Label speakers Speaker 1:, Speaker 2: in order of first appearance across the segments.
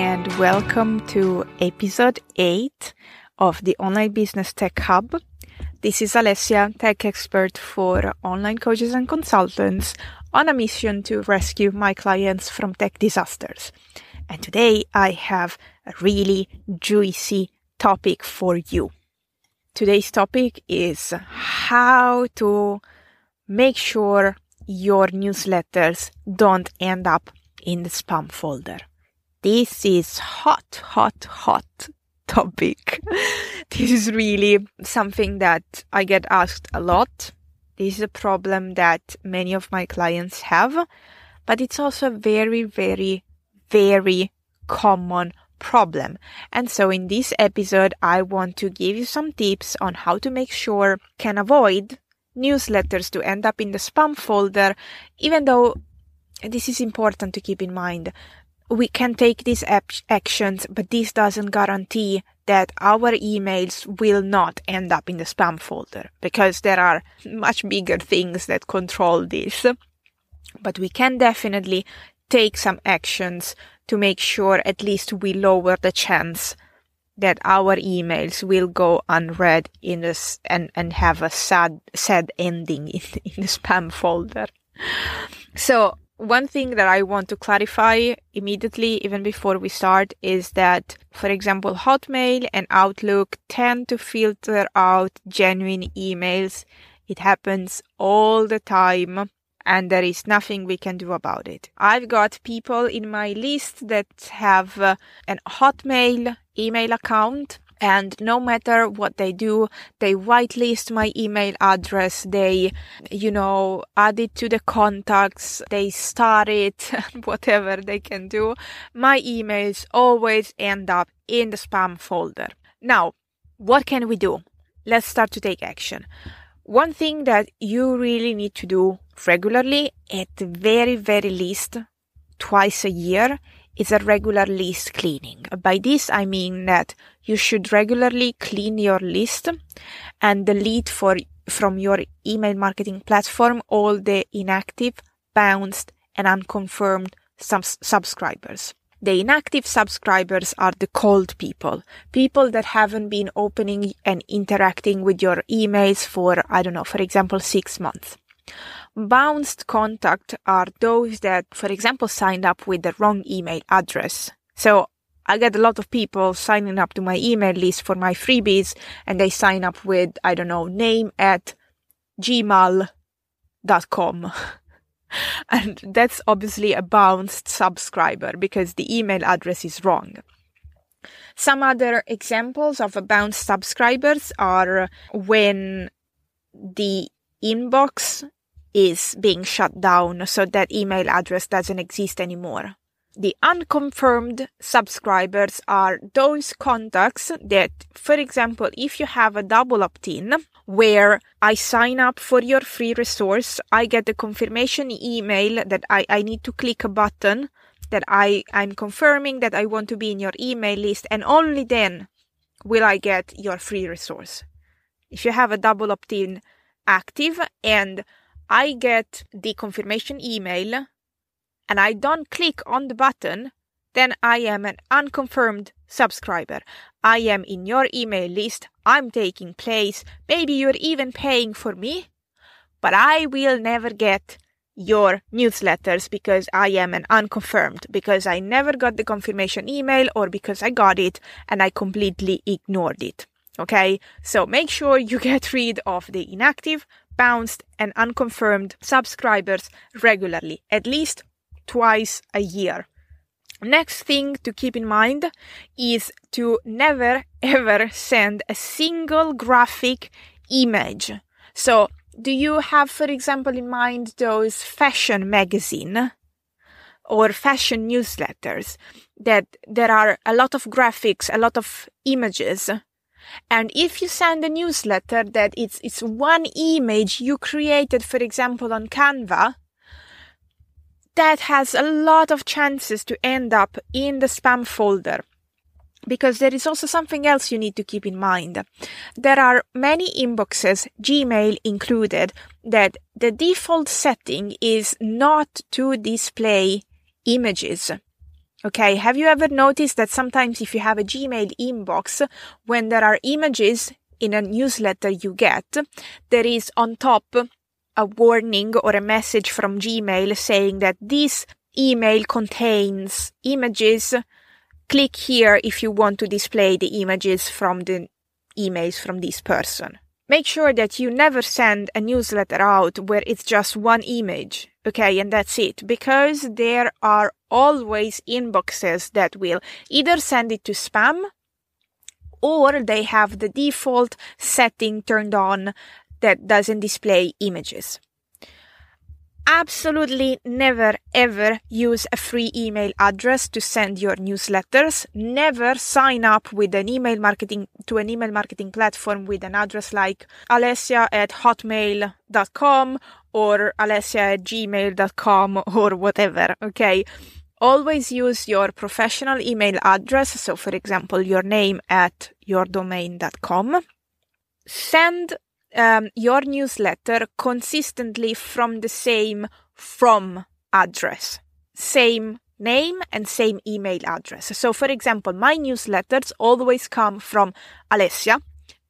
Speaker 1: and welcome to episode 8 of the Online Business Tech Hub. This is Alessia, tech expert for online coaches and consultants on a mission to rescue my clients from tech disasters. And today I have a really juicy topic for you. Today's topic is how to make sure your newsletters don't end up in the spam folder. This is hot, hot, hot topic. this is really something that I get asked a lot. This is a problem that many of my clients have, but it's also a very, very, very common problem. And so in this episode, I want to give you some tips on how to make sure can avoid newsletters to end up in the spam folder, even though this is important to keep in mind. We can take these actions, but this doesn't guarantee that our emails will not end up in the spam folder because there are much bigger things that control this. But we can definitely take some actions to make sure at least we lower the chance that our emails will go unread in this and, and have a sad, sad ending in, in the spam folder. So one thing that I want to clarify immediately, even before we start, is that, for example, Hotmail and Outlook tend to filter out genuine emails. It happens all the time and there is nothing we can do about it. I've got people in my list that have uh, an Hotmail email account and no matter what they do, they whitelist my email address, they, you know, add it to the contacts, they star it, whatever they can do. My emails always end up in the spam folder. Now, what can we do? Let's start to take action. One thing that you really need to do regularly, at the very, very least, twice a year, is a regular list cleaning. By this, I mean that you should regularly clean your list and delete for, from your email marketing platform all the inactive, bounced, and unconfirmed subs- subscribers. The inactive subscribers are the cold people, people that haven't been opening and interacting with your emails for, I don't know, for example, six months. Bounced contact are those that, for example, signed up with the wrong email address. So I get a lot of people signing up to my email list for my freebies and they sign up with, I don't know, name at gmail.com. and that's obviously a bounced subscriber because the email address is wrong. Some other examples of a bounced subscribers are when the inbox is being shut down so that email address doesn't exist anymore. The unconfirmed subscribers are those contacts that, for example, if you have a double opt-in where I sign up for your free resource, I get the confirmation email that I, I need to click a button that I, I'm confirming that I want to be in your email list and only then will I get your free resource. If you have a double opt-in active and I get the confirmation email and I don't click on the button, then I am an unconfirmed subscriber. I am in your email list. I'm taking place. Maybe you're even paying for me, but I will never get your newsletters because I am an unconfirmed, because I never got the confirmation email or because I got it and I completely ignored it. Okay, so make sure you get rid of the inactive, bounced, and unconfirmed subscribers regularly, at least twice a year. Next thing to keep in mind is to never ever send a single graphic image. So, do you have, for example, in mind those fashion magazine or fashion newsletters that there are a lot of graphics, a lot of images, and if you send a newsletter that it's, it's one image you created, for example, on Canva, that has a lot of chances to end up in the spam folder. Because there is also something else you need to keep in mind. There are many inboxes, Gmail included, that the default setting is not to display images. Okay, have you ever noticed that sometimes if you have a Gmail inbox, when there are images in a newsletter you get, there is on top a warning or a message from Gmail saying that this email contains images. Click here if you want to display the images from the emails from this person. Make sure that you never send a newsletter out where it's just one image Okay, and that's it. Because there are always inboxes that will either send it to spam or they have the default setting turned on that doesn't display images absolutely never ever use a free email address to send your newsletters. Never sign up with an email marketing to an email marketing platform with an address like alessia at hotmail.com or alessia at gmail.com or whatever. Okay. Always use your professional email address. So, for example, your name at yourdomain.com. Send um, your newsletter consistently from the same from address, same name and same email address. So, for example, my newsletters always come from Alessia,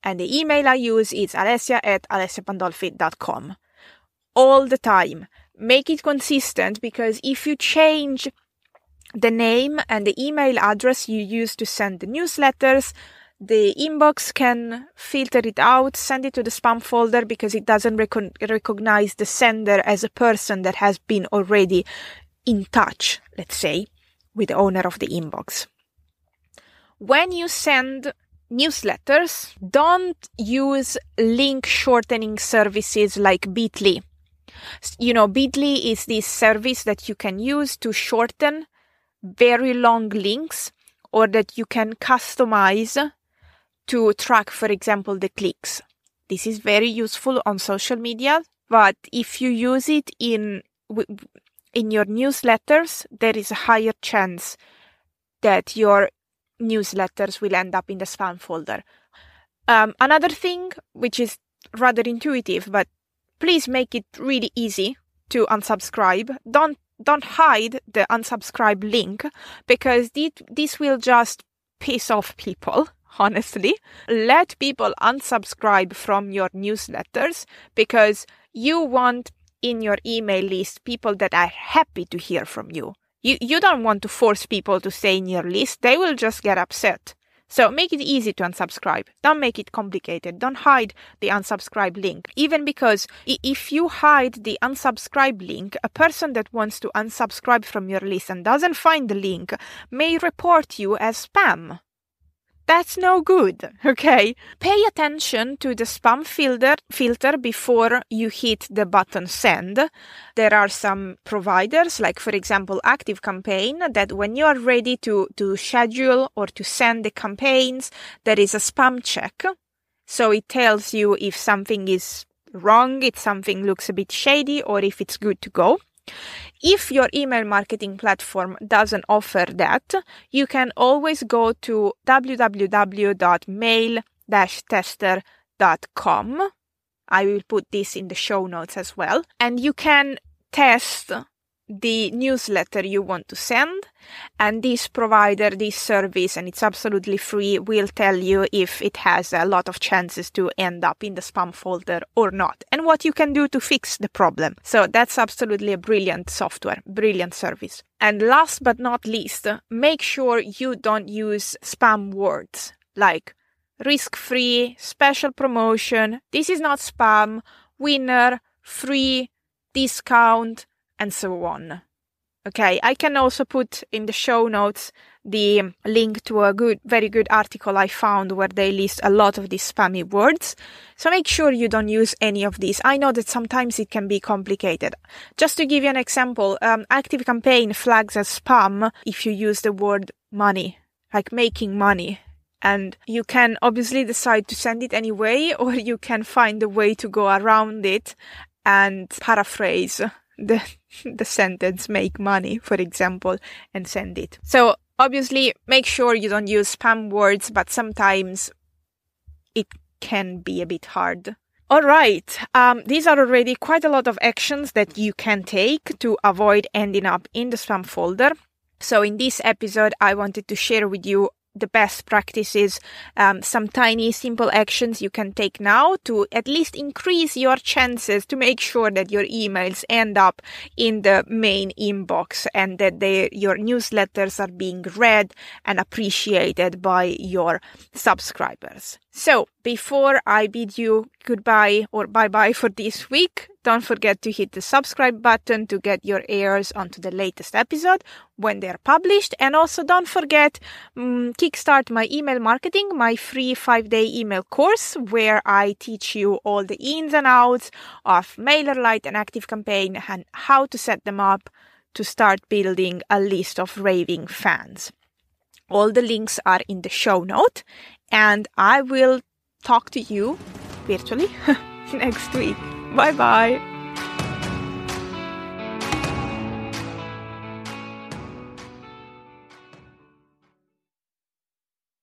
Speaker 1: and the email I use is alessia at alessiapandolfi.com. All the time. Make it consistent because if you change the name and the email address you use to send the newsletters, the inbox can filter it out, send it to the spam folder because it doesn't recon- recognize the sender as a person that has been already in touch, let's say, with the owner of the inbox. When you send newsletters, don't use link shortening services like Bitly. You know, Bitly is this service that you can use to shorten very long links or that you can customize to track, for example, the clicks. This is very useful on social media, but if you use it in in your newsletters, there is a higher chance that your newsletters will end up in the spam folder. Um, another thing, which is rather intuitive, but please make it really easy to unsubscribe. Don't don't hide the unsubscribe link because this will just piss off people honestly. Let people unsubscribe from your newsletters because you want in your email list people that are happy to hear from you. You, you don't want to force people to stay in your list. They will just get upset. So make it easy to unsubscribe. Don't make it complicated. Don't hide the unsubscribe link. Even because if you hide the unsubscribe link, a person that wants to unsubscribe from your list and doesn't find the link may report you as spam. That's no good, okay? Pay attention to the spam filter, filter before you hit the button send. There are some providers, like for example Active Campaign, that when you are ready to, to schedule or to send the campaigns, there is a spam check. So it tells you if something is wrong, if something looks a bit shady, or if it's good to go. If your email marketing platform doesn't offer that, you can always go to www.mail-tester.com. I will put this in the show notes as well. And you can test the newsletter you want to send and this provider this service and it's absolutely free will tell you if it has a lot of chances to end up in the spam folder or not and what you can do to fix the problem. So that's absolutely a brilliant software brilliant service. And last but not least make sure you don't use spam words like risk free special promotion this is not spam winner free discount and so on. Okay, I can also put in the show notes the link to a good, very good article I found where they list a lot of these spammy words. So make sure you don't use any of these. I know that sometimes it can be complicated. Just to give you an example, um, Active Campaign flags as spam if you use the word money, like making money. And you can obviously decide to send it anyway, or you can find a way to go around it and paraphrase the the sentence make money, for example, and send it. So obviously make sure you don't use spam words, but sometimes it can be a bit hard. All right. Um, these are already quite a lot of actions that you can take to avoid ending up in the spam folder. So, in this episode, I wanted to share with you the best practices, um, some tiny simple actions you can take now to at least increase your chances to make sure that your emails end up in the main inbox and that they, your newsletters are being read and appreciated by your subscribers. So, before I bid you goodbye or bye bye for this week, don't forget to hit the subscribe button to get your ears onto the latest episode when they're published. And also, don't forget, um, kickstart my email marketing, my free five day email course, where I teach you all the ins and outs of MailerLite and ActiveCampaign and how to set them up to start building a list of raving fans. All the links are in the show note, and I will talk to you virtually next week. Bye bye.